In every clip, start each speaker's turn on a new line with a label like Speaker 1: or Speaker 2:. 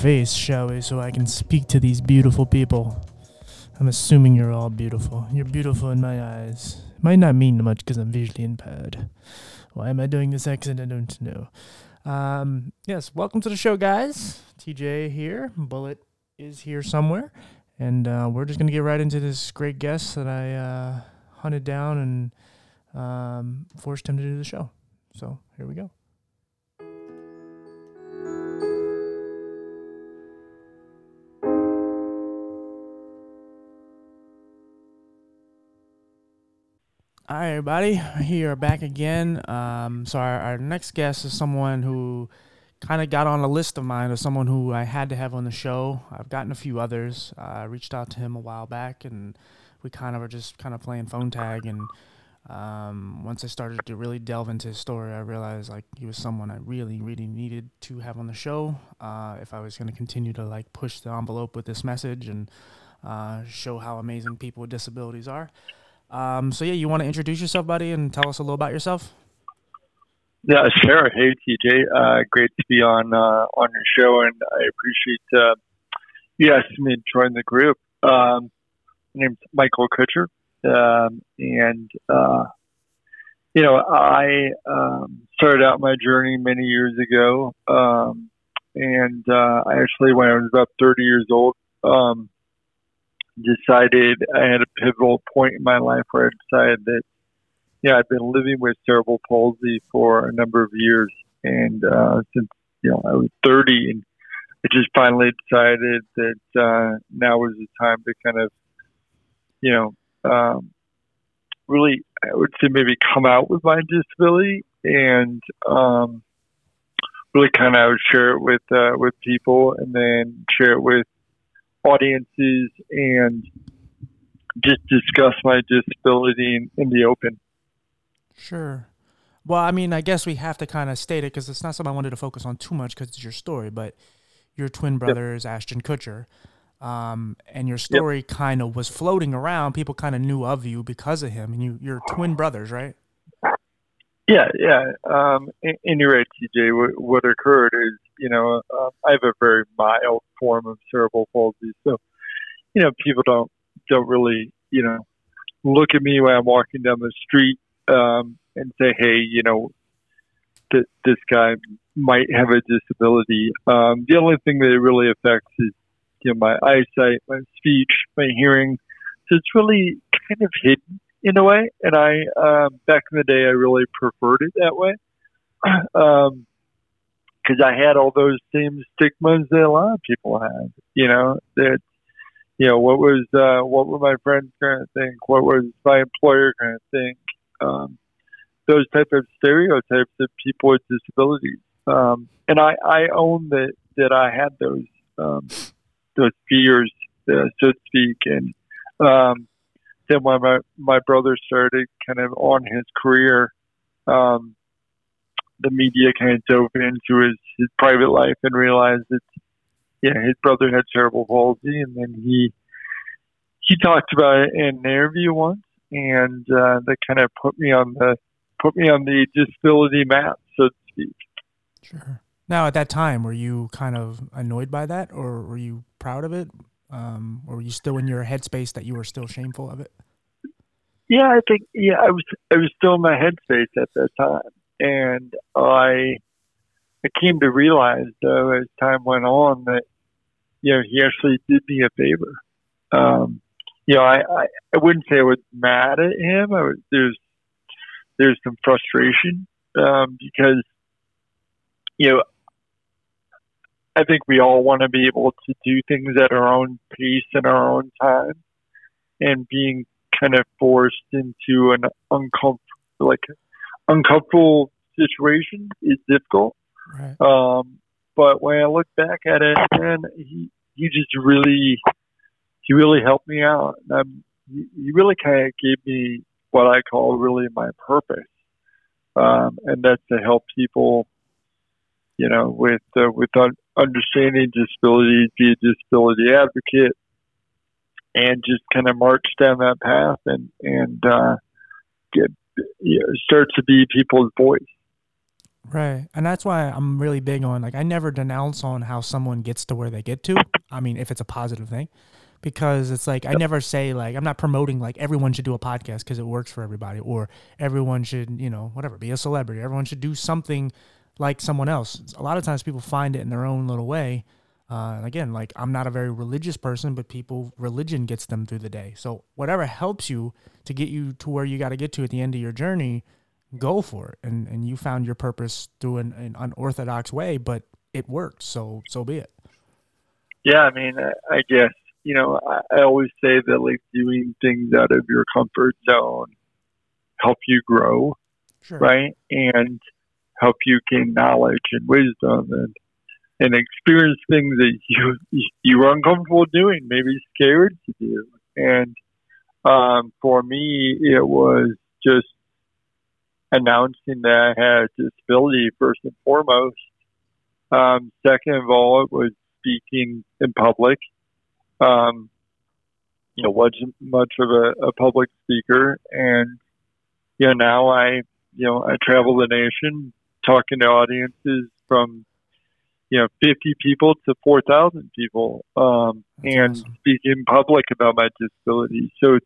Speaker 1: face, shall we, so I can speak to these beautiful people. I'm assuming you're all beautiful. You're beautiful in my eyes. Might not mean much because I'm visually impaired. Why am I doing this accent? I don't know. Um, yes, welcome to the show, guys. TJ here. Bullet is here somewhere. And uh, we're just going to get right into this great guest that I uh, hunted down and um, forced him to do the show. So here we go. All right, everybody, here back again. Um, so our, our next guest is someone who kind of got on a list of mine of someone who I had to have on the show. I've gotten a few others. Uh, I reached out to him a while back, and we kind of were just kind of playing phone tag. And um, once I started to really delve into his story, I realized like he was someone I really, really needed to have on the show uh, if I was going to continue to like push the envelope with this message and uh, show how amazing people with disabilities are. Um, so yeah, you want to introduce yourself, buddy, and tell us a little about yourself?
Speaker 2: Yeah, sure. Hey, TJ. Uh, great to be on uh, on your show, and I appreciate uh, you asking me to join the group. Um, my name's Michael Kutcher, um, and uh, you know I um, started out my journey many years ago, um, and uh, I actually, when I was about 30 years old, um, decided I had a pivotal point in my life where I decided that, yeah, I've been living with cerebral palsy for a number of years, and uh, since you know I was 30, and I just finally decided that uh, now was the time to kind of, you know, um, really, I would say maybe come out with my disability and um, really kind of share it with uh, with people, and then share it with audiences and just discuss my disability in, in the open.
Speaker 1: Sure. Well, I mean, I guess we have to kind of state it because it's not something I wanted to focus on too much because it's your story, but your twin brother is Ashton Kutcher. Um, and your story yep. kind of was floating around. People kind of knew of you because of him, and you, you're twin brothers, right?
Speaker 2: Yeah, yeah. Um, in, in your right, TJ. What, what, occurred is, you know, uh, I have a very mild form of cerebral palsy, so you know, people don't don't really, you know, look at me when I'm walking down the street um, and say, hey, you know, th- this guy might have a disability. Um, the only thing that it really affects is, you know, my eyesight, my speech, my hearing. So it's really kind of hidden in a way. And I, um, back in the day, I really preferred it that way. Um, cause I had all those same stigmas that a lot of people have, you know, that you know, what was uh, what were my friends going to think? What was my employer going to think? Um, those type of stereotypes of people with disabilities. Um, and I, I own that that I had those um, those fears, uh, so to speak. And um, then when my my brother started kind of on his career, um, the media kind of dove into his, his private life and realized that yeah, his brother had cerebral palsy, and then he he talked about it in an interview once, and uh, that kind of put me on the put me on the disability map, so to speak.
Speaker 1: Sure. Now, at that time, were you kind of annoyed by that, or were you proud of it, um, or were you still in your headspace that you were still shameful of it?
Speaker 2: Yeah, I think yeah, I was I was still in my headspace at that time, and I I came to realize though as time went on that you know he actually did me a favor. Um, you know, I, I, I wouldn't say I was mad at him. I was, there's there's some frustration um, because you know I think we all want to be able to do things at our own pace and our own time, and being kind of forced into an uncomfortable like uncomfortable situation is difficult. Right. Um, but when I look back at it, man, he he just really he really helped me out. And he, he really kind of gave me what I call really my purpose, um, and that's to help people, you know, with uh, with un- understanding disability, be a disability advocate, and just kind of march down that path and and uh, get you know, start to be people's voice.
Speaker 1: Right. And that's why I'm really big on like I never denounce on how someone gets to where they get to. I mean, if it's a positive thing. Because it's like I never say like I'm not promoting like everyone should do a podcast because it works for everybody or everyone should, you know, whatever, be a celebrity. Everyone should do something like someone else. A lot of times people find it in their own little way. Uh, and again, like I'm not a very religious person, but people religion gets them through the day. So whatever helps you to get you to where you got to get to at the end of your journey, go for it. And and you found your purpose through an, an unorthodox way, but it worked. So so be it.
Speaker 2: Yeah, I mean, I guess you know I, I always say that like doing things out of your comfort zone help you grow, sure. right? And help you gain knowledge and wisdom and and experience things that you you were uncomfortable doing, maybe scared to do. And um, for me, it was just announcing that I had a disability first and foremost. Um, second of all, it was speaking in public. Um, you know, wasn't much of a, a public speaker, and you know now I you know I travel the nation talking to audiences from you know 50 people to 4,000 people, um, and awesome. speaking public about my disability. So,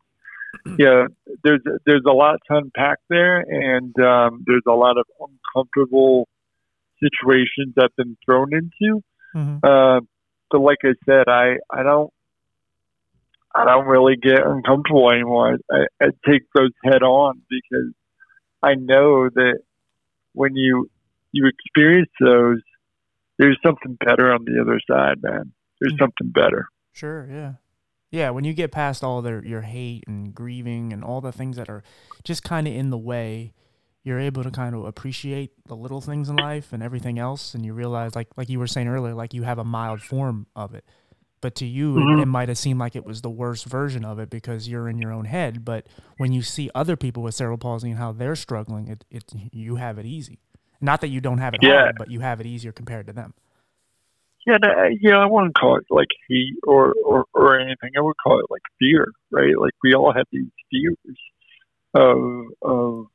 Speaker 2: yeah, there's there's a lot to unpack there, and um, there's a lot of uncomfortable situations I've been thrown into. Mm-hmm. Uh, but like I said, I I don't I don't really get uncomfortable anymore. I, I take those head on because I know that when you you experience those, there's something better on the other side, man. There's mm-hmm. something better.
Speaker 1: Sure, yeah. Yeah, when you get past all their your hate and grieving and all the things that are just kind of in the way, you're able to kind of appreciate the little things in life and everything else and you realize like like you were saying earlier like you have a mild form of it. But to you mm-hmm. it, it might have seemed like it was the worst version of it because you're in your own head, but when you see other people with cerebral palsy and how they're struggling, it, it you have it easy. Not that you don't have it yeah. hard, but you have it easier compared to them.
Speaker 2: Yeah, no, yeah, I wouldn't call it like hate or, or or anything. I would call it like fear, right? Like we all have these fears of of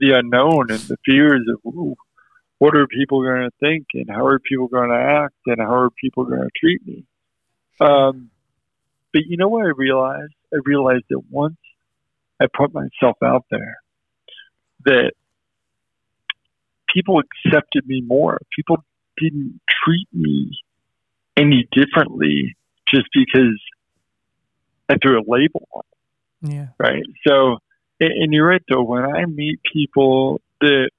Speaker 2: the unknown and the fears of ooh, what are people going to think and how are people going to act and how are people going to treat me. Um, but you know what I realized? I realized that once I put myself out there, that people accepted me more. People didn't treat me any differently just because I threw a label on
Speaker 1: it. Yeah.
Speaker 2: Right. So, and you're right though. When I meet people that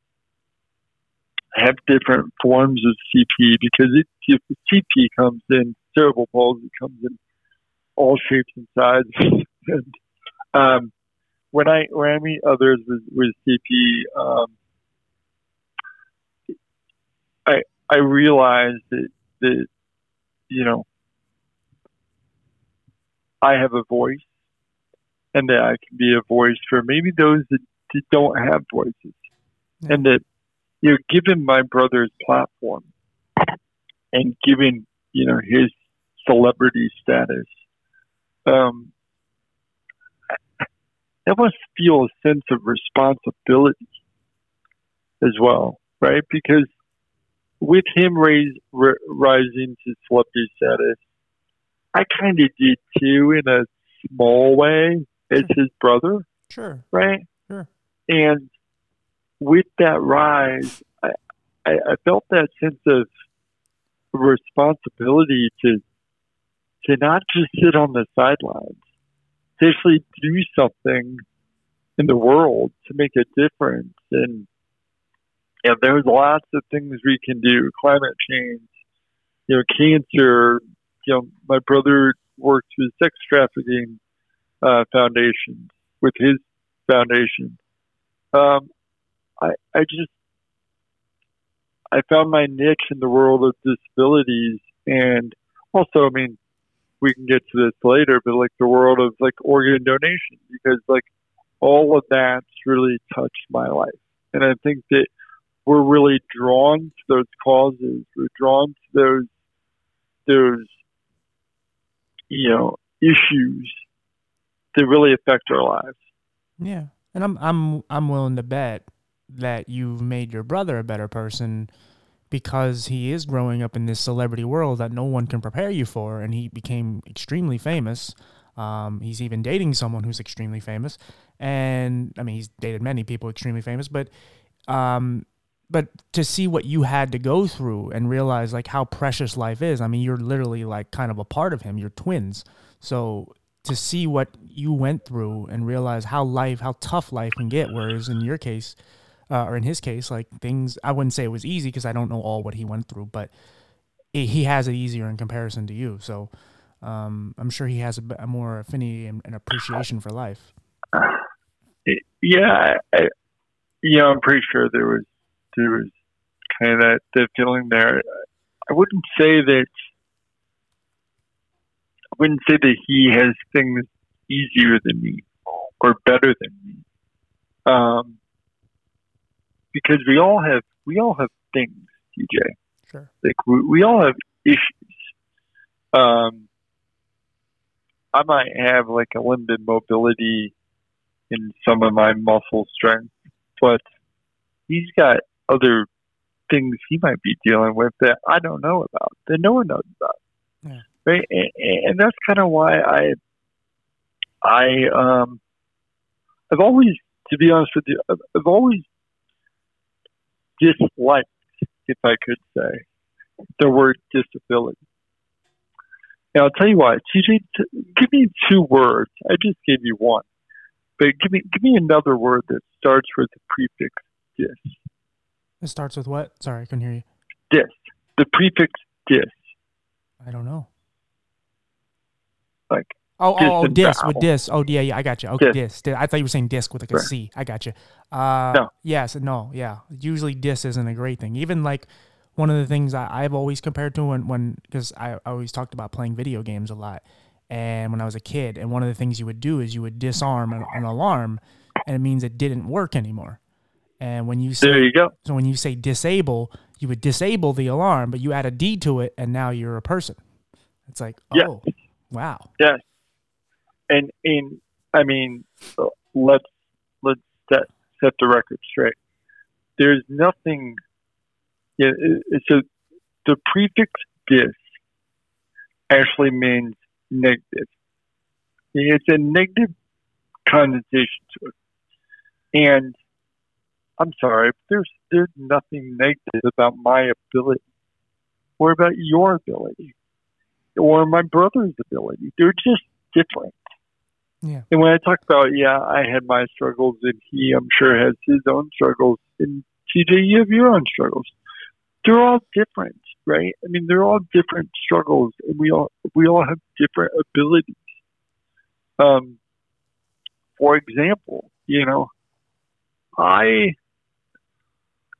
Speaker 2: have different forms of CP, because it, CP comes in cerebral palsy comes in all shapes and sizes. and um, when I when I meet others with, with CP, um, I I realized that that you know I have a voice, and that I can be a voice for maybe those that, that don't have voices, yeah. and that you know, given my brother's platform and given you know his celebrity status, um, I must feel a sense of responsibility as well, right? Because with him raise, r- rising to celebrity status, I kind of did too in a small way as sure. his brother.
Speaker 1: Sure.
Speaker 2: Right?
Speaker 1: Sure.
Speaker 2: And with that rise, I, I, I felt that sense of responsibility to to not just sit on the sidelines, to actually do something in the world to make a difference and yeah, there's lots of things we can do. Climate change, you know, cancer. You know, my brother works with sex trafficking uh, foundation with his foundation. Um, I I just I found my niche in the world of disabilities, and also, I mean, we can get to this later, but like the world of like organ donation, because like all of that's really touched my life, and I think that we're really drawn to those causes. We're drawn to those those you know issues that really affect our lives.
Speaker 1: Yeah, and I'm I'm I'm willing to bet that you've made your brother a better person because he is growing up in this celebrity world that no one can prepare you for, and he became extremely famous. Um, he's even dating someone who's extremely famous, and I mean he's dated many people extremely famous, but um, but to see what you had to go through and realize like how precious life is. I mean, you're literally like kind of a part of him. You're twins, so to see what you went through and realize how life, how tough life can get. Whereas in your case, uh, or in his case, like things, I wouldn't say it was easy because I don't know all what he went through, but it, he has it easier in comparison to you. So um, I'm sure he has a, a more affinity and, and, appreciation for life.
Speaker 2: Yeah, yeah, I'm pretty sure there was there was kind of that, that feeling there. I wouldn't say that I wouldn't say that he has things easier than me or better than me. Um, because we all have we all have things, TJ.
Speaker 1: Sure.
Speaker 2: Like we, we all have issues. Um, I might have like a limited mobility in some of my muscle strength, but he's got other things he might be dealing with that I don't know about, that no one knows about. Yeah. Right, and, and that's kind of why I, I, um, I've always, to be honest with you, I've, I've always disliked, if I could say, the word disability. Now I'll tell you what, TJ, t- give me two words. I just gave you one, but give me give me another word that starts with the prefix dis.
Speaker 1: It starts with what? Sorry, I couldn't hear you.
Speaker 2: Dis. The prefix dis.
Speaker 1: I don't know.
Speaker 2: Like
Speaker 1: Oh, oh, oh, disc with disc. Oh, yeah, yeah, I got you. Okay, disc. disc. I thought you were saying disc with like a right. C. I got you. Uh, no. Yes, no, yeah. Usually disc isn't a great thing. Even like one of the things I, have always compared to when, when because I, I always talked about playing video games a lot. And when I was a kid, and one of the things you would do is you would disarm an, an alarm, and it means it didn't work anymore. And when you say,
Speaker 2: there you go.
Speaker 1: So when you say disable, you would disable the alarm, but you add a D to it, and now you're a person. It's like, oh, yeah. wow.
Speaker 2: Yes and in I mean, let's let's set set the record straight. There's nothing. Yeah, so the prefix dis actually means negative. It's a negative connotation to it, and I'm sorry, there's there's nothing negative about my ability, or about your ability, or my brother's ability. They're just different.
Speaker 1: Yeah.
Speaker 2: And when I talk about, yeah, I had my struggles, and he, I'm sure, has his own struggles, and TJ, you have your own struggles. They're all different, right? I mean, they're all different struggles, and we all we all have different abilities. Um, for example, you know, I,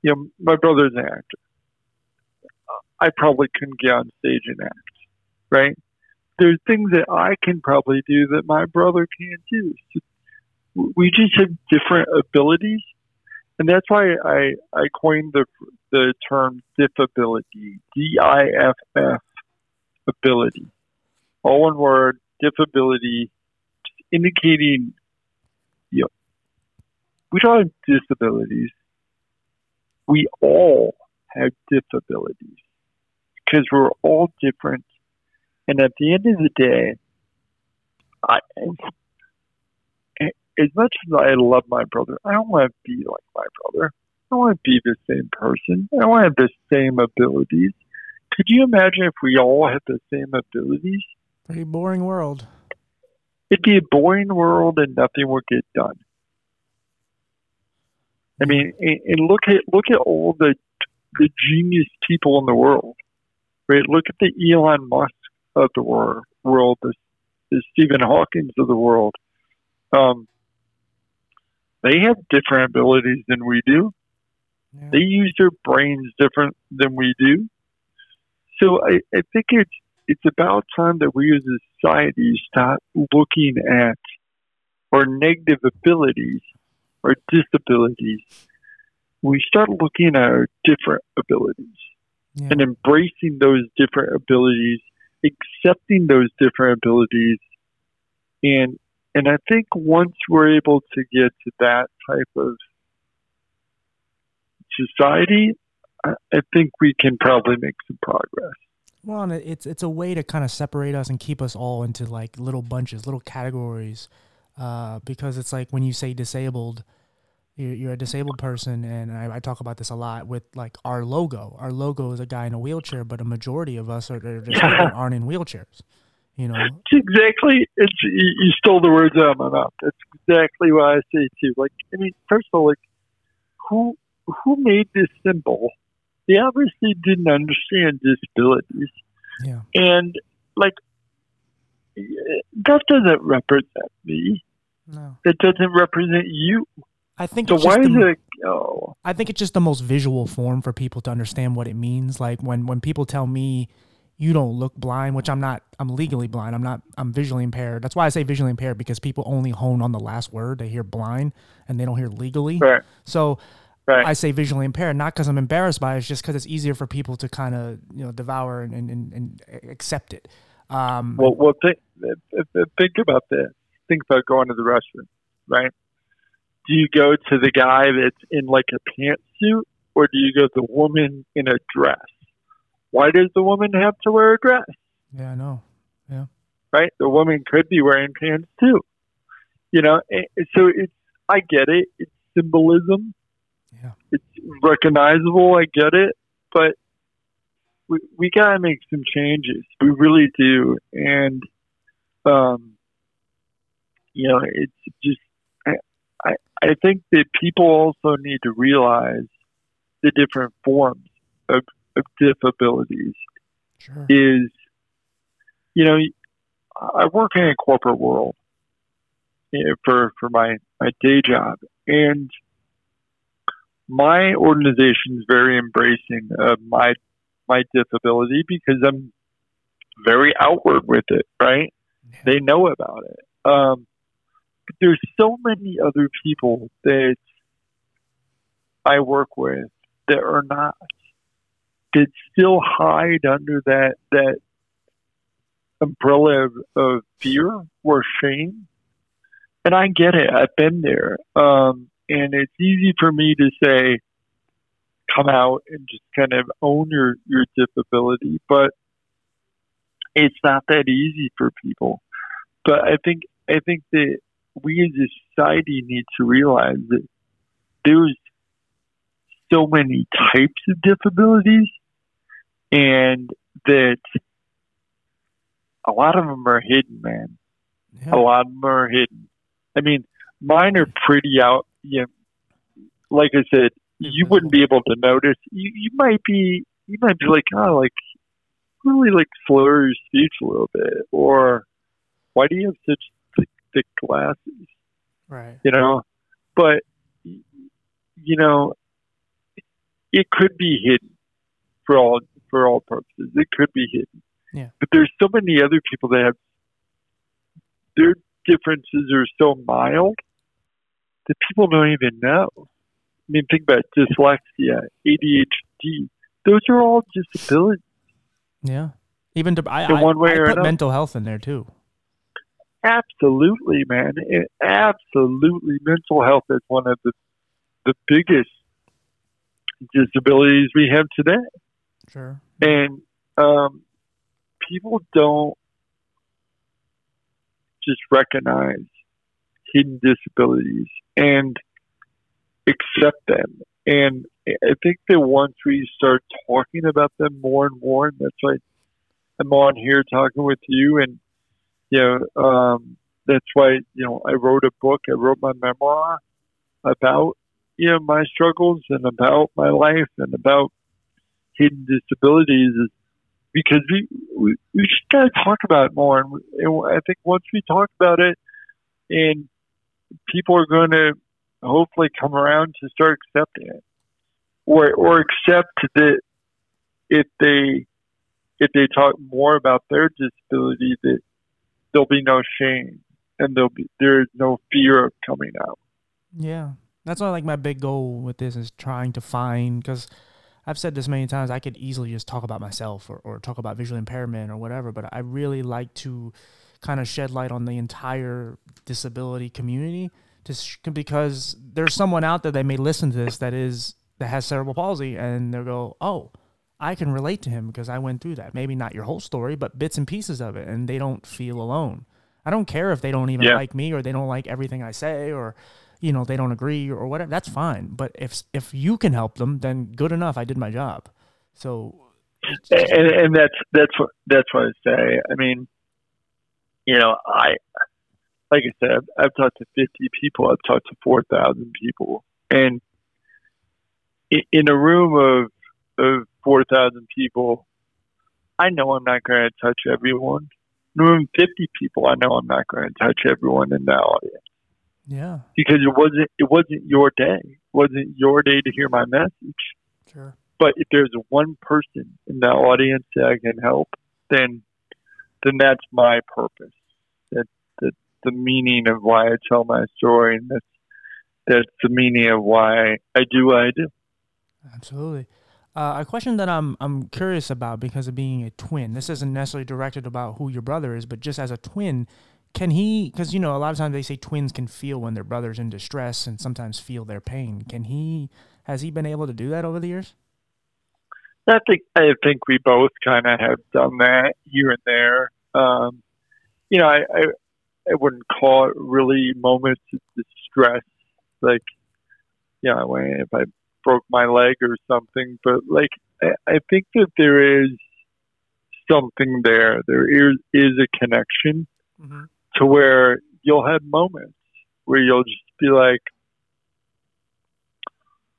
Speaker 2: you know, my brother's an actor. I probably couldn't get on stage and act, right? There's things that I can probably do that my brother can't do. So we just have different abilities, and that's why I I coined the the term diffability, D I F F ability, all one word, diffability, indicating you know, we don't have disabilities. We all have disabilities because we're all different and at the end of the day, I, as much as I love my brother, I don't want to be like my brother. I want to be the same person. I want to have the same abilities. Could you imagine if we all had the same abilities?
Speaker 1: Pretty boring world.
Speaker 2: It'd be a boring world, and nothing would get done. I mean, and look at look at all the the genius people in the world, right? Look at the Elon Musk of the wor- world, the, the Stephen Hawking's of the world. Um, they have different abilities than we do. Yeah. They use their brains different than we do. So I, I think it's it's about time that we as a society start looking at our negative abilities, our disabilities. We start looking at our different abilities yeah. and embracing those different abilities accepting those different abilities and and I think once we're able to get to that type of society, I, I think we can probably make some progress.
Speaker 1: Well, and it's it's a way to kind of separate us and keep us all into like little bunches, little categories, uh, because it's like when you say disabled, you're, you're a disabled person, and I, I, talk about this a lot with like our logo. Our logo is a guy in a wheelchair, but a majority of us are, are yeah. aren't in wheelchairs. You know,
Speaker 2: it's exactly. It's you stole the words out of my mouth. That's exactly what I say too. Like, I mean, first of all, like, who who made this symbol? They obviously didn't understand disabilities.
Speaker 1: Yeah.
Speaker 2: And like, that doesn't represent me.
Speaker 1: No.
Speaker 2: That doesn't represent you.
Speaker 1: I think
Speaker 2: so. why
Speaker 1: is
Speaker 2: the, it? Oh.
Speaker 1: I think it's just the most visual form for people to understand what it means. Like when when people tell me you don't look blind, which I'm not. I'm legally blind. I'm not. I'm visually impaired. That's why I say visually impaired because people only hone on the last word. They hear blind and they don't hear legally.
Speaker 2: Right.
Speaker 1: So
Speaker 2: right.
Speaker 1: I say visually impaired, not because I'm embarrassed by it. It's just because it's easier for people to kind of you know devour and, and, and accept it. Um,
Speaker 2: well, well, think think about that. Think about going to the restroom, right? Do you go to the guy that's in like a pantsuit, or do you go to the woman in a dress? why does the woman have to wear a dress?
Speaker 1: Yeah, I know. Yeah.
Speaker 2: Right? The woman could be wearing pants too. You know, so it's, I get it. It's symbolism.
Speaker 1: Yeah.
Speaker 2: It's recognizable. I get it. But we, we got to make some changes. We really do. And, um, you know, it's just, I, I, think that people also need to realize the different forms of of disabilities
Speaker 1: sure.
Speaker 2: is, you know, I work in a corporate world for for my my day job, and my organization is very embracing of my my disability because I'm very outward with it. Right? Yeah. They know about it. Um, there's so many other people that I work with that are not that still hide under that that umbrella of, of fear or shame. And I get it. I've been there. Um, and it's easy for me to say, come out and just kind of own your, your disability. But it's not that easy for people. But I think, I think that we as a society need to realize that there's so many types of disabilities and that a lot of them are hidden, man. Yeah. A lot of them are hidden. I mean, mine are pretty out. You know, like I said, you wouldn't be able to notice. You you might be you might be like, oh, like really like slur your speech a little bit, or why do you have such thick glasses?
Speaker 1: Right.
Speaker 2: You know, but you know, it could be hidden for all for all purposes. It could be hidden.
Speaker 1: Yeah.
Speaker 2: But there's so many other people that have their differences are so mild that people don't even know. I mean, think about dyslexia, ADHD. Those are all disabilities.
Speaker 1: Yeah. Even to, I, in one way I or put another. mental health in there too.
Speaker 2: Absolutely, man. It, absolutely, mental health is one of the the biggest disabilities we have today.
Speaker 1: Sure.
Speaker 2: And um, people don't just recognize hidden disabilities and accept them. And I think that once we start talking about them more and more, and that's why I'm on here talking with you, and you know, um, that's why you know I wrote a book. I wrote my memoir about you know my struggles and about my life and about hidden disabilities is because we we, we should kind of talk about it more. And, and I think once we talk about it, and people are going to hopefully come around to start accepting it, or or accept that if they if they talk more about their disability, that there'll be no shame and there'll be there's no fear of coming out.
Speaker 1: Yeah, that's why like my big goal with this is trying to find because I've said this many times. I could easily just talk about myself or, or talk about visual impairment or whatever, but I really like to kind of shed light on the entire disability community, just because there's someone out there that may listen to this that is that has cerebral palsy, and they'll go, "Oh, I can relate to him because I went through that. Maybe not your whole story, but bits and pieces of it, and they don't feel alone. I don't care if they don't even
Speaker 2: Yeah.
Speaker 1: like me or they don't like everything I say or." You know they don't agree or whatever. That's fine, but if if you can help them, then good enough. I did my job. So,
Speaker 2: and, and that's that's what that's what I say. I mean, you know, I like I said, I've, I've talked to fifty people. I've talked to four thousand people, and in a room of of four thousand people, I know I'm not going to touch everyone. Room fifty people, I know I'm not going to touch everyone in that audience
Speaker 1: yeah,
Speaker 2: because it wasn't it wasn't your day. It wasn't your day to hear my message.
Speaker 1: sure.
Speaker 2: But if there's one person in the audience that I can help, then then that's my purpose. That that the meaning of why I tell my story, and that's that's the meaning of why I do what I do.
Speaker 1: Absolutely. Uh, a question that I'm I'm curious about because of being a twin. This isn't necessarily directed about who your brother is, but just as a twin, can he? Because you know, a lot of times they say twins can feel when their brother's in distress and sometimes feel their pain. Can he? Has he been able to do that over the years?
Speaker 2: I think I think we both kind of have done that here and there. Um, you know, I, I I wouldn't call it really moments of distress, like you know, if I broke my leg or something. But like, I, I think that there is something there. There is is a connection
Speaker 1: Mm-hmm.
Speaker 2: to where you'll have moments where you'll just be like,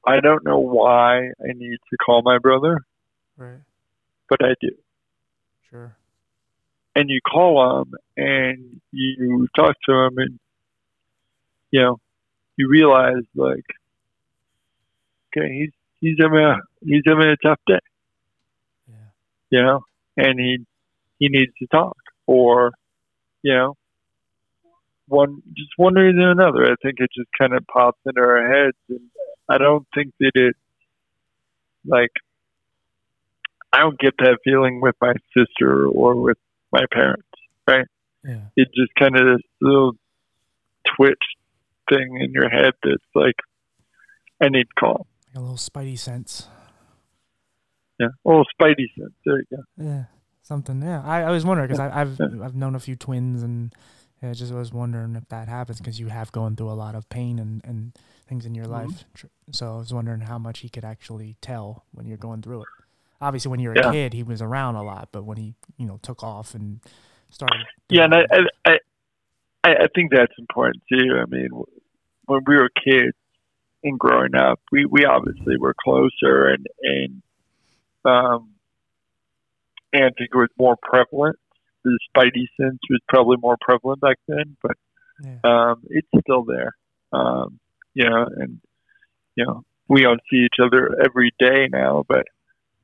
Speaker 2: I don't know why I need to call my brother,
Speaker 1: Right.
Speaker 2: but I do.
Speaker 1: Sure.
Speaker 2: and you call him and you talk to him and you know you realize like he's he's having a he's having a tough day
Speaker 1: Yeah.
Speaker 2: you know and he he needs to talk or you know one just one reason or another i think it just kind of pops into our heads and i don't think that it like i don't get that feeling with my sister or with my parents right?
Speaker 1: Yeah.
Speaker 2: it just kind of this little twitch thing in your head that's like, I need to call.
Speaker 1: Like a little spidey sense.
Speaker 2: Yeah. Oh, Spidey sense. There you go.
Speaker 1: Yeah. Something. Yeah. I, I was wondering because I've
Speaker 2: Yeah.
Speaker 1: I've known a few twins and yeah, I just was wondering if that happens because you have gone through a lot of pain and, and things in your
Speaker 2: Mhm.
Speaker 1: life. So I was wondering how much he could actually tell when you're going through it. Obviously, when you're a kid, he was around a lot, but when he you know took off and started.
Speaker 2: Yeah, and I, I, I, I I think that's important too. I mean, when we were kids and growing up, we, we obviously were closer and, and, um, and I think it was more prevalent. The Spidey sense was probably more prevalent back then, but
Speaker 1: yeah.
Speaker 2: um, it's still there. Um, you know, and you know, we don't see each other every day now, but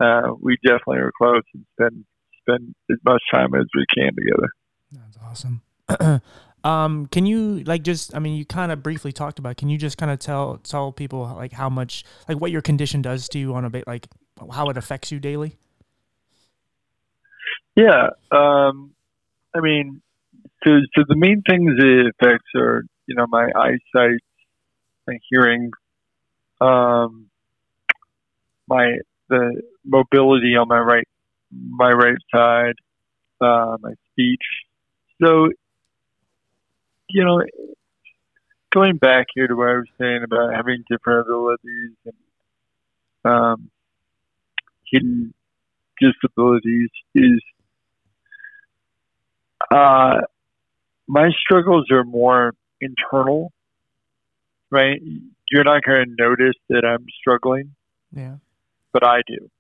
Speaker 2: uh, we definitely are close and spend spend as much time as we can together.
Speaker 1: That's awesome. um, can you like just? I mean, you kind of briefly talked about. Can you just kind of tell tell people like how much like what your condition does to you on a bit like how it affects you daily?
Speaker 2: Yeah, um, I mean, so so the main things it affects are you know my eyesight, my hearing, um, my the mobility on my right my right side, uh, my speech. So, you know, going back here to what I was saying about having different abilities and um, hidden disabilities is uh, my struggles are more internal, right? You're not going to notice that I'm struggling,
Speaker 1: Yeah.
Speaker 2: but I do,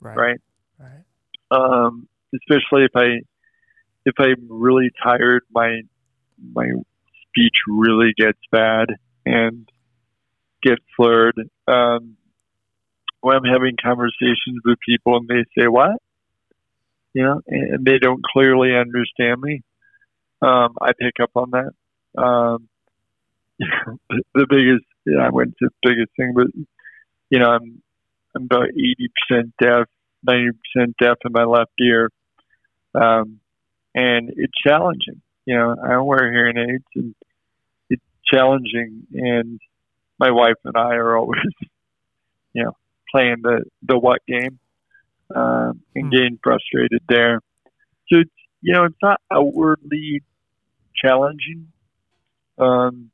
Speaker 1: Right.
Speaker 2: right?
Speaker 1: Right.
Speaker 2: um, especially if I if I'm really tired, my my speech really gets bad and gets slurred. Um, when I'm having conversations with people and they say what, you know, and they don't clearly understand me, um, I pick up on that. Um, the biggest, yeah, I went to the biggest thing, but you know, I'm I'm about eighty percent deaf ninety percent deaf in my left ear, um, and it's challenging. You know, I don't wear hearing aids, and it's challenging. And my wife and I are always you know, playing the the what game um, and
Speaker 1: Hmm.
Speaker 2: getting frustrated there. So it's you know it's not outwardly challenging, um,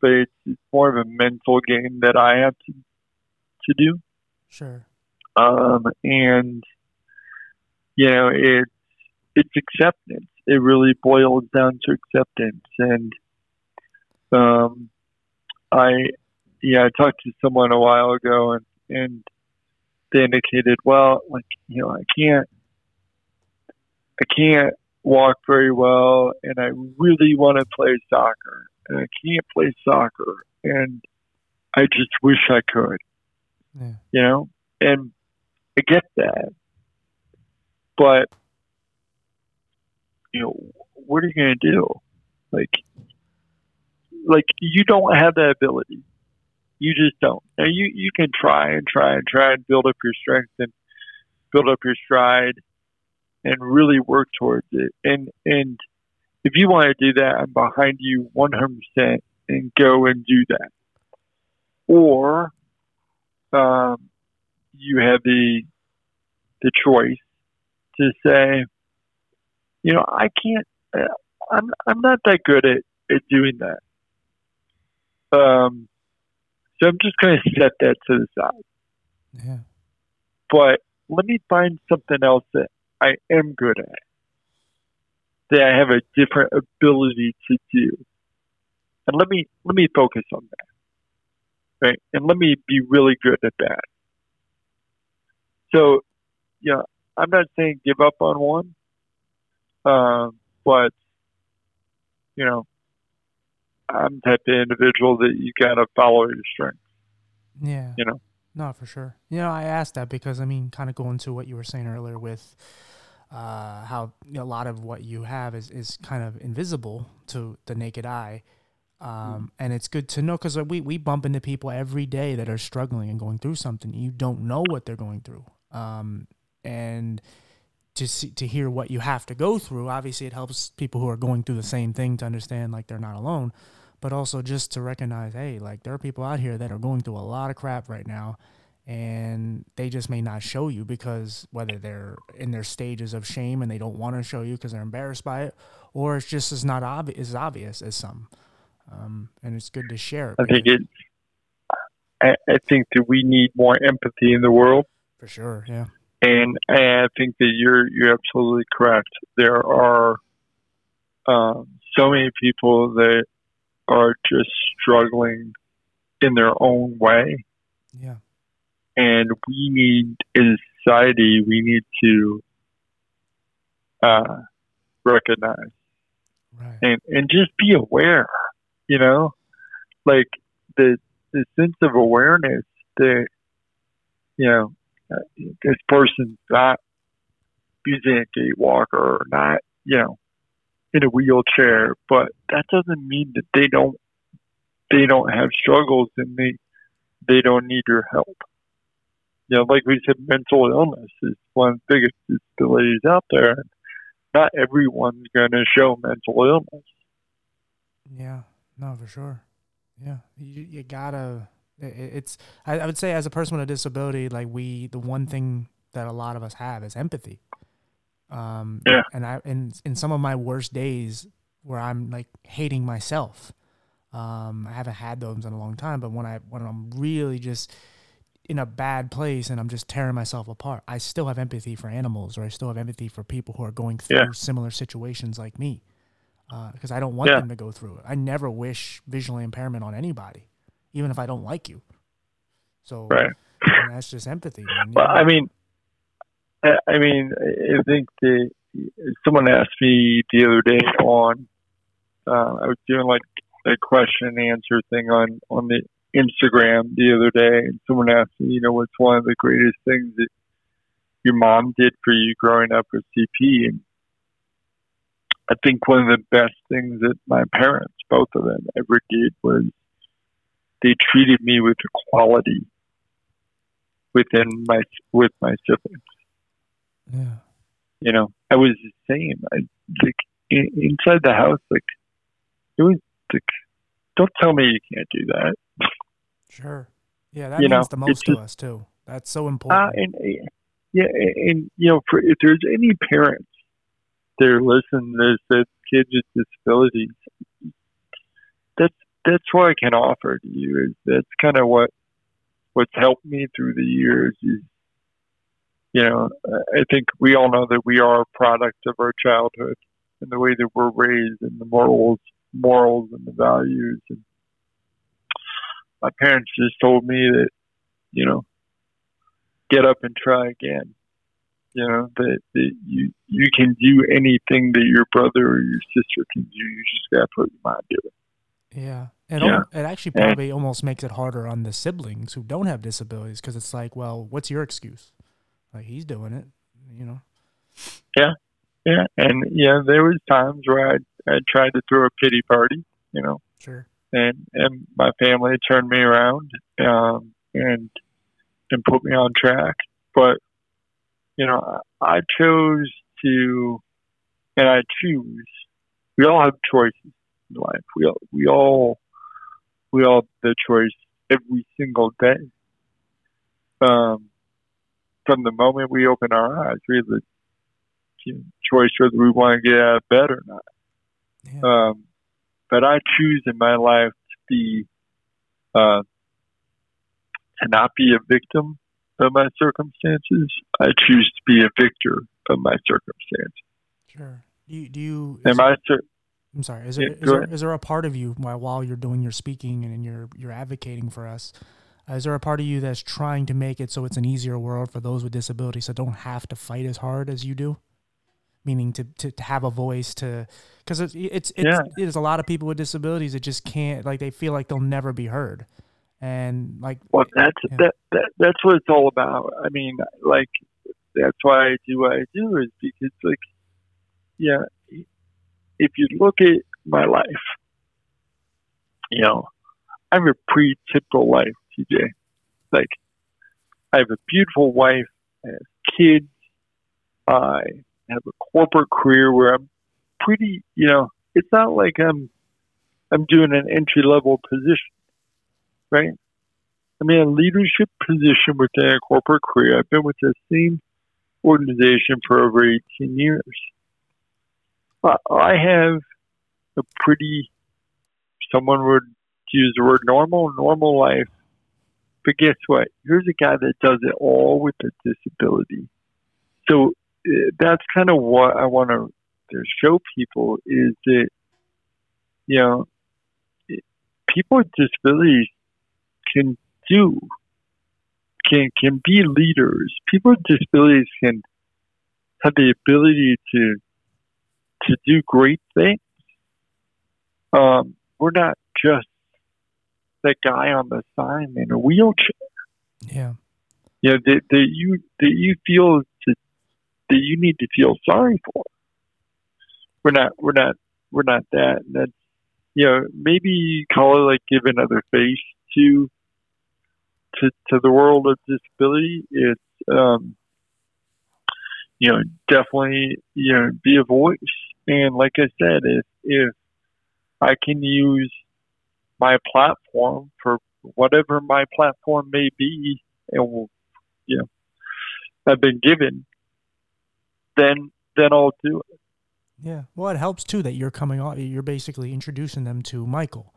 Speaker 2: but it's, it's more of a mental game that I have to to do.
Speaker 1: Sure.
Speaker 2: Um, and you know it's it's acceptance. It really boils down to acceptance, and um, I yeah I talked to someone a while ago, and and they indicated, well, like you know I can't I can't walk very well, and I really want to play soccer, and I can't play soccer, and I just wish I could.
Speaker 1: Yeah.
Speaker 2: you know, and I get that, but you know, what are you going to do? Like, like you don't have that ability. You just don't. Now you you can try and try and try and build up your strength and build up your stride and really work towards it. And and if you want to do that, I'm behind you 100% and go and do that. Or um, you have the the choice to say, you know, I can't. Uh, I'm I'm not that good at at doing that. Um, so I'm just going to set that to the side.
Speaker 1: Yeah.
Speaker 2: But let me find something else that I am good at, that I have a different ability to do, and let me let me focus on that, right? And let me be really good at that. So, yeah, I'm not saying give up on one, um, but you know, I'm the type of individual that you got to follow your strength.
Speaker 1: Yeah.
Speaker 2: You know.
Speaker 1: No, for sure. You know, I asked that because I mean, kind of going to what you were saying earlier with uh, how you know, a lot of what you have is, is kind of invisible to the naked eye. Um, And it's good to know because we, we bump into people every day that are struggling and going through something. You don't know what they're going through. Um, and to see, to hear what you have to go through, obviously it helps people who are going through the same thing to understand like they're not alone but also just to recognize, hey, like there are people out here that are going through a lot of crap right now, and they just may not show you because whether they're in their stages of shame and they don't want to show you because they're embarrassed by it, or it's just as not obvious as obvious as some. Um, and it's good to share. It
Speaker 2: I think it. I, I think that we need more empathy in the world,
Speaker 1: for sure. Yeah.
Speaker 2: And I think that you're you're absolutely correct. There are um, so many people that are just struggling in their own way,
Speaker 1: Yeah.
Speaker 2: and we need, as a society, we need to uh, recognize
Speaker 1: Right.
Speaker 2: and and just be aware. You know, like the the sense of awareness that you know Uh, this person's not using a gait walker or not, you know, in a wheelchair, but that doesn't mean that they don't they don't have struggles and they they don't need your help. You know, like we said, mental illness is one of the biggest disabilities out there. Not everyone's going to show mental illness.
Speaker 1: Yeah, no, for sure. Yeah, you, you gotta. It's. I, I would say, as a person with a disability, like we, the one thing that a lot of us have is empathy. Um,
Speaker 2: Yeah.
Speaker 1: And I, in in some of my worst days, where I'm like hating myself, um, I haven't had those in a long time. But when I when I'm really just in a bad place and I'm just tearing myself apart, I still have empathy for animals, or I still have empathy for people who are going through
Speaker 2: Yeah.
Speaker 1: similar situations like me because I don't want
Speaker 2: Yeah.
Speaker 1: them to go through it. I never wish visual impairment on anybody, even if I don't like you. So
Speaker 2: Right.
Speaker 1: and that's just empathy. Man.
Speaker 2: Well? I mean, I I mean, I think the someone asked me the other day on, uh, I was doing like a question and answer thing on on the Instagram the other day, and someone asked me, you know, what's one of the greatest things that your mom did for you growing up with CP, and I think one of the best things that my parents, both of them, ever did was they treated me with equality within my with my siblings.
Speaker 1: yeah,
Speaker 2: You know, I was the same. I like in, inside the house, like it was like, don't tell me you can't do that.
Speaker 1: sure. Yeah, that you means know, the most to us too. That's so uh, important.
Speaker 2: Uh, and yeah, and you know, for, if there's any parents that are listening to this, kids with disabilities, that's what I can offer to you. Is that's kind of what what's helped me through the years. Is you know, I think we all know that we are a product of our childhood and the way that we're raised and the morals, morals and the values. And my parents just told me that, you know, get up and try again. You know that, that you you can do anything that your brother or your sister can do. You just gotta put your mind to it.
Speaker 1: Yeah. It, yeah. it actually probably and, almost makes it harder on the siblings who don't have disabilities because it's like, well, what's your excuse? Like he's doing it, you know.
Speaker 2: Yeah, yeah, and yeah, there was times where I I tried to throw a pity party, you know.
Speaker 1: Sure.
Speaker 2: And and my family turned me around, um, and and put me on track. But you know, I chose to, and I choose. We all have choices in life. We all we all we all have the choice every single day. Um, from the moment we open our eyes, we have the choice whether we want to get out of bed or not. Yeah. Um, but I choose in my life to be uh, to not be a victim of my circumstances. I choose to be a victor of my circumstances.
Speaker 1: Sure. Do you? Do you
Speaker 2: Am I?
Speaker 1: I'm sorry. Is there, yeah, is, there, is there a part of you while, while you're doing your speaking and you're you're advocating for us? Uh, is there a part of you that's trying to make it so it's an easier world for those with disabilities that don't have to fight as hard as you do? Meaning to, to, to have a voice to, because it's, it's, it's yeah. there's a lot of people with disabilities that just can't, like, they feel like they'll never be heard. And like,
Speaker 2: well, that's, yeah. that, that, that's what it's all about. I mean, like, that's why I do what I do is because, like, yeah, if you look at my life, you know, I have a pretty typical life TJ. Like, I have a beautiful wife, I have kids, I have a corporate career where I'm pretty, you know, it's not like I'm I'm doing an entry level position, right? I'm in a leadership position within a corporate career. I've been with the same organization for over 18 years. I have a pretty, someone would use the word normal, normal life but guess what? Here's a guy that does it all with a disability. So uh, that's kind of what I want to show people is that, you know, people with disabilities can do, can, can be leaders. People with disabilities can have the ability to, to do great things. Um, we're not just that guy on the sign in a wheelchair.
Speaker 1: Yeah.
Speaker 2: You know, that, that you that you feel to, that you need to feel sorry for. We're not we're not we're not that. And that's you know, maybe call it like give another face to to to the world of disability. It's um you know, definitely, you know, be a voice. And like I said, if if I can use my platform for whatever my platform may be, and will, you know, have been given, then then I'll do it.
Speaker 1: Yeah. Well, it helps too that you're coming on. You're basically introducing them to Michael,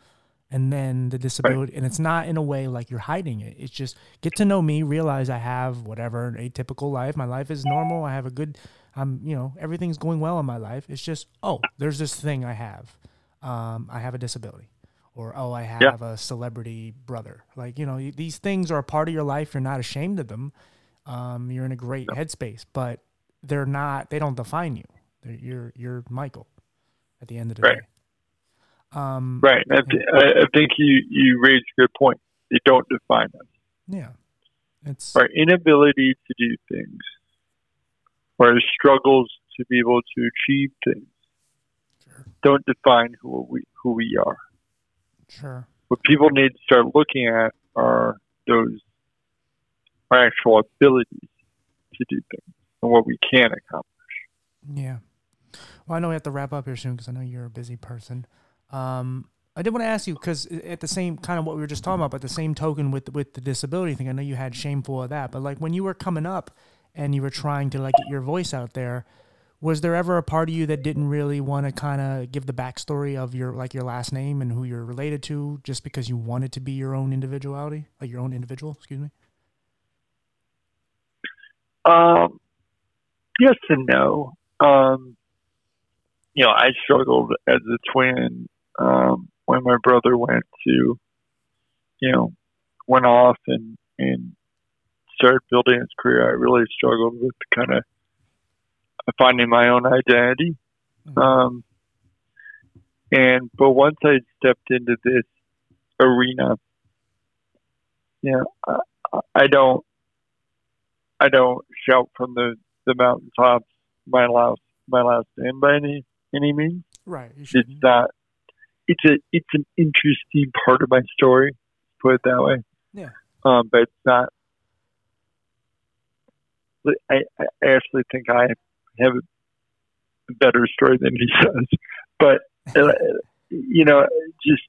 Speaker 1: and then the disability, right. and it's not in a way like you're hiding it. It's just get to know me, realize I have whatever an atypical life. My life is normal. I have a good. I'm you know everything's going well in my life. It's just oh, there's this thing I have. Um, I have a disability or oh i have yeah. a celebrity brother. Like you know these things are a part of your life. You're not ashamed of them. Um, you're in a great headspace but they're not they don't define you. They're, you're you're michael at the end of the
Speaker 2: right.
Speaker 1: day. Um,
Speaker 2: right. I, th- I think you you raised a good point. They don't define us
Speaker 1: yeah. It's
Speaker 2: our inability to do things our struggles to be able to achieve things sure. don't define who we who we are
Speaker 1: Sure.
Speaker 2: What people need to start looking at are those our actual abilities to do things and what we can accomplish.
Speaker 1: Yeah. Well, I know we have to wrap up here soon because I know you're a busy person. Um, I did want to ask you because at the same kind of what we were just talking about, but the same token with with the disability thing, I know you had shameful of that, but like when you were coming up and you were trying to like get your voice out there, was there ever a part of you that didn't really want to kind of give the backstory of your like your last name and who you're related to, just because you wanted to be your own individuality, like your own individual? Excuse me.
Speaker 2: Um, yes and no. Um, you know, I struggled as a twin um, when my brother went to, you know, went off and and started building his career. I really struggled with kind of finding my own identity. Mm-hmm. Um, and but once I stepped into this arena, you know, I, I don't, I don't shout from the the mountaintops my last my last name by any any means.
Speaker 1: Right.
Speaker 2: It's not. It's a it's an interesting part of my story. Put it that way.
Speaker 1: Yeah.
Speaker 2: Um, but it's not. I, I actually think I have a better story than he does, but uh, you know, just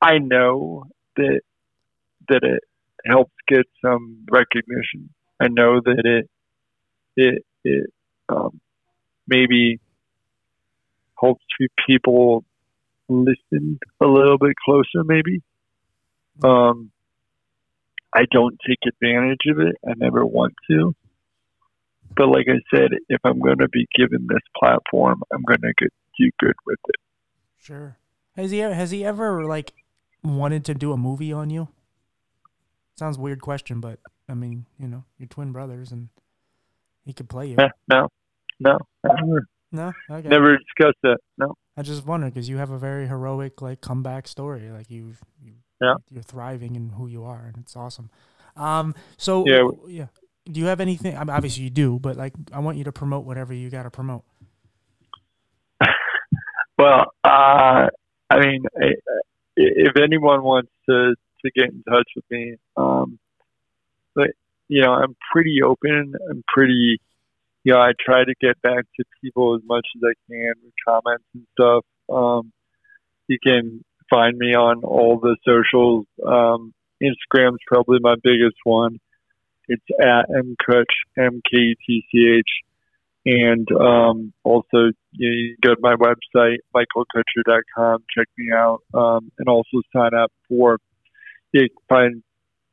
Speaker 2: I know that that it helps get some recognition. I know that it it it um, maybe helps people listen a little bit closer. Maybe um, I don't take advantage of it. I never want to. But like I said, if I'm going to be given this platform, I'm going to get, do good with it.
Speaker 1: Sure. Has he has he ever like wanted to do a movie on you? Sounds weird question, but I mean, you know, you're twin brothers, and he could play you.
Speaker 2: Eh, no, no, never.
Speaker 1: No, okay.
Speaker 2: Never discussed that. No.
Speaker 1: I just wonder because you have a very heroic like comeback story. Like you've you,
Speaker 2: yeah.
Speaker 1: you're thriving in who you are, and it's awesome. Um, so
Speaker 2: yeah,
Speaker 1: yeah. Do you have anything? I mean, obviously you do, but like I want you to promote whatever you got to promote.
Speaker 2: well, uh, I mean, if anyone wants to to get in touch with me, um, but you know, I'm pretty open. I'm pretty, you know, I try to get back to people as much as I can with comments and stuff. Um, you can find me on all the socials. Um, Instagram's probably my biggest one. It's at mkutch, M K T C H. And um, also, you, you go to my website, michaelkutcher.com, check me out, um, and also sign up for, you can find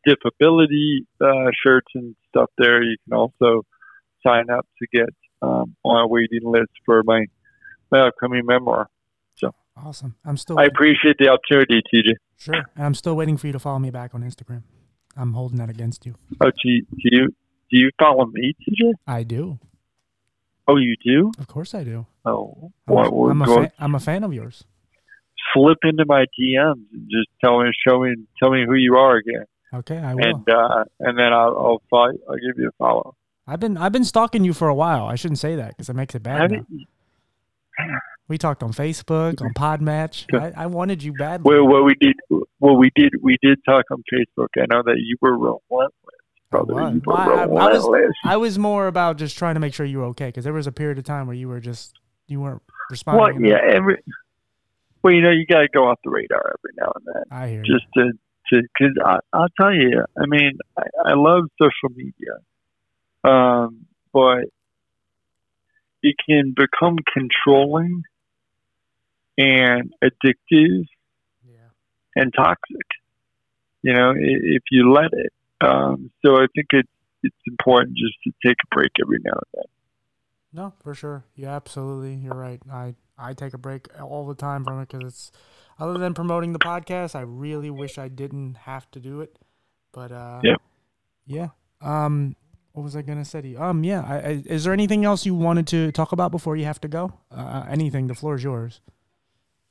Speaker 2: disability uh, shirts and stuff there. You can also sign up to get um, on a waiting list for my, my upcoming memoir. So
Speaker 1: awesome! I'm still.
Speaker 2: I appreciate the opportunity, TJ.
Speaker 1: Sure, and I'm still waiting for you to follow me back on Instagram. I'm holding that against you.
Speaker 2: Oh, do you do you, do you follow me, TJ?
Speaker 1: I do.
Speaker 2: Oh, you do?
Speaker 1: Of course I do.
Speaker 2: Oh,
Speaker 1: I'm, a, I'm, a, fan, I'm a fan of yours.
Speaker 2: Slip into my DMs and just tell me, show me, tell me who you are again.
Speaker 1: Okay, I will.
Speaker 2: And uh, and then I'll I'll, follow, I'll give you a follow.
Speaker 1: I've been I've been stalking you for a while. I shouldn't say that because it makes it bad. We talked on Facebook, on Podmatch. I, I wanted you badly.
Speaker 2: Well, well, we did. Well, we did. We did talk on Facebook. I know that you were relentless. Brother,
Speaker 1: well,
Speaker 2: were
Speaker 1: I, I, was, I was more about just trying to make sure you were okay because there was a period of time where you were just you weren't responding.
Speaker 2: Well, yeah, every, well, you know, you got to go off the radar every now and then.
Speaker 1: I hear
Speaker 2: just
Speaker 1: you.
Speaker 2: to to because I'll tell you, I mean, I, I love social media, um, but it can become controlling and addictive
Speaker 1: yeah.
Speaker 2: and toxic. You know, if you let it. Um, so I think it's it's important just to take a break every now and then.
Speaker 1: No, for sure. Yeah, absolutely. You're right. I I take a break all the time from it because it's other than promoting the podcast, I really wish I didn't have to do it. But uh,
Speaker 2: yeah,
Speaker 1: yeah. Um, what was I gonna say to you? Um, yeah. I, I, is there anything else you wanted to talk about before you have to go? Uh, anything? The floor is yours.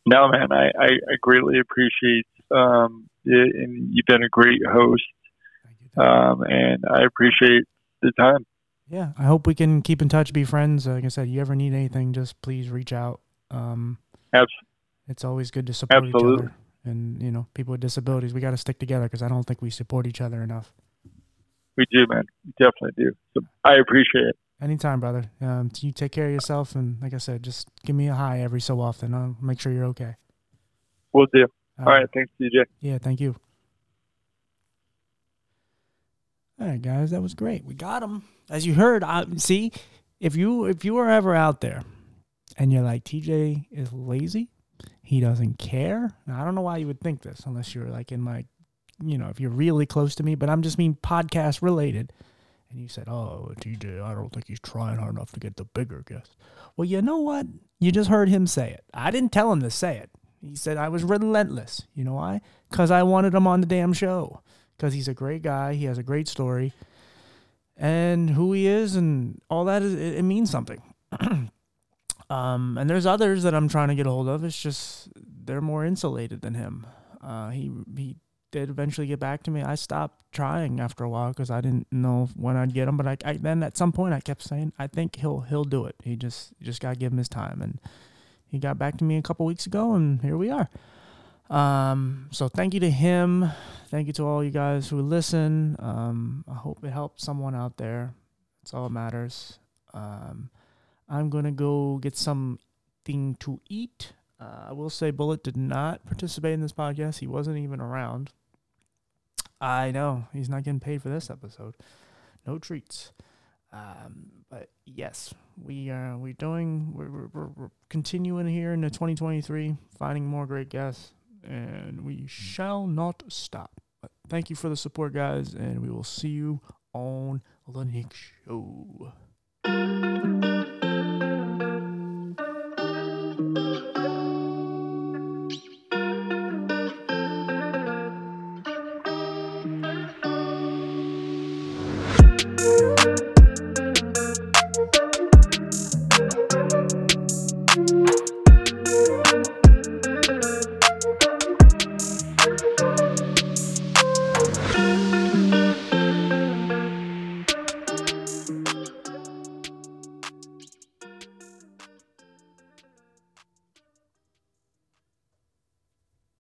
Speaker 2: No, man. I I, I greatly appreciate um, it, and you've been a great host. Um, and I appreciate the time.
Speaker 1: Yeah, I hope we can keep in touch, be friends. Like I said, you ever need anything, just please reach out. Um,
Speaker 2: Absolutely
Speaker 1: it's always good to support
Speaker 2: Absolutely.
Speaker 1: each other. And you know, people with disabilities, we got to stick together because I don't think we support each other enough.
Speaker 2: We do, man. We definitely do. So I appreciate it.
Speaker 1: Anytime, brother. Um, you take care of yourself, and like I said, just give me a hi every so often. I'll make sure you're okay.
Speaker 2: We'll do. All right. Thanks, TJ.
Speaker 1: Yeah, thank you. All right, guys, that was great. We got him. As you heard, I see if you if you are ever out there and you're like TJ is lazy, he doesn't care. Now, I don't know why you would think this unless you're like in my you know, if you're really close to me, but I'm just mean podcast related. And you said, "Oh, TJ, I don't think he's trying hard enough to get the bigger guest." Well, you know what? You just heard him say it. I didn't tell him to say it. He said I was relentless. You know why? Because I wanted him on the damn show. Because he's a great guy. He has a great story, and who he is, and all that is it, it means something. um, and there's others that I'm trying to get a hold of. It's just they're more insulated than him. Uh, he he did eventually get back to me. I stopped trying after a while because I didn't know when I'd get him. But I, I, then at some point I kept saying I think he'll he'll do it. He just just got to give him his time, and he got back to me a couple weeks ago, and here we are. Um, so thank you to him. Thank you to all you guys who listen. Um, I hope it helped someone out there. That's all that matters. Um, I'm gonna go get something to eat. Uh, I will say Bullet did not participate in this podcast. He wasn't even around. I know he's not getting paid for this episode. No treats. Um, but yes, we are we're doing we're, we're, we're continuing here into 2023, finding more great guests, and we shall not stop. But thank you for the support, guys, and we will see you on the next show.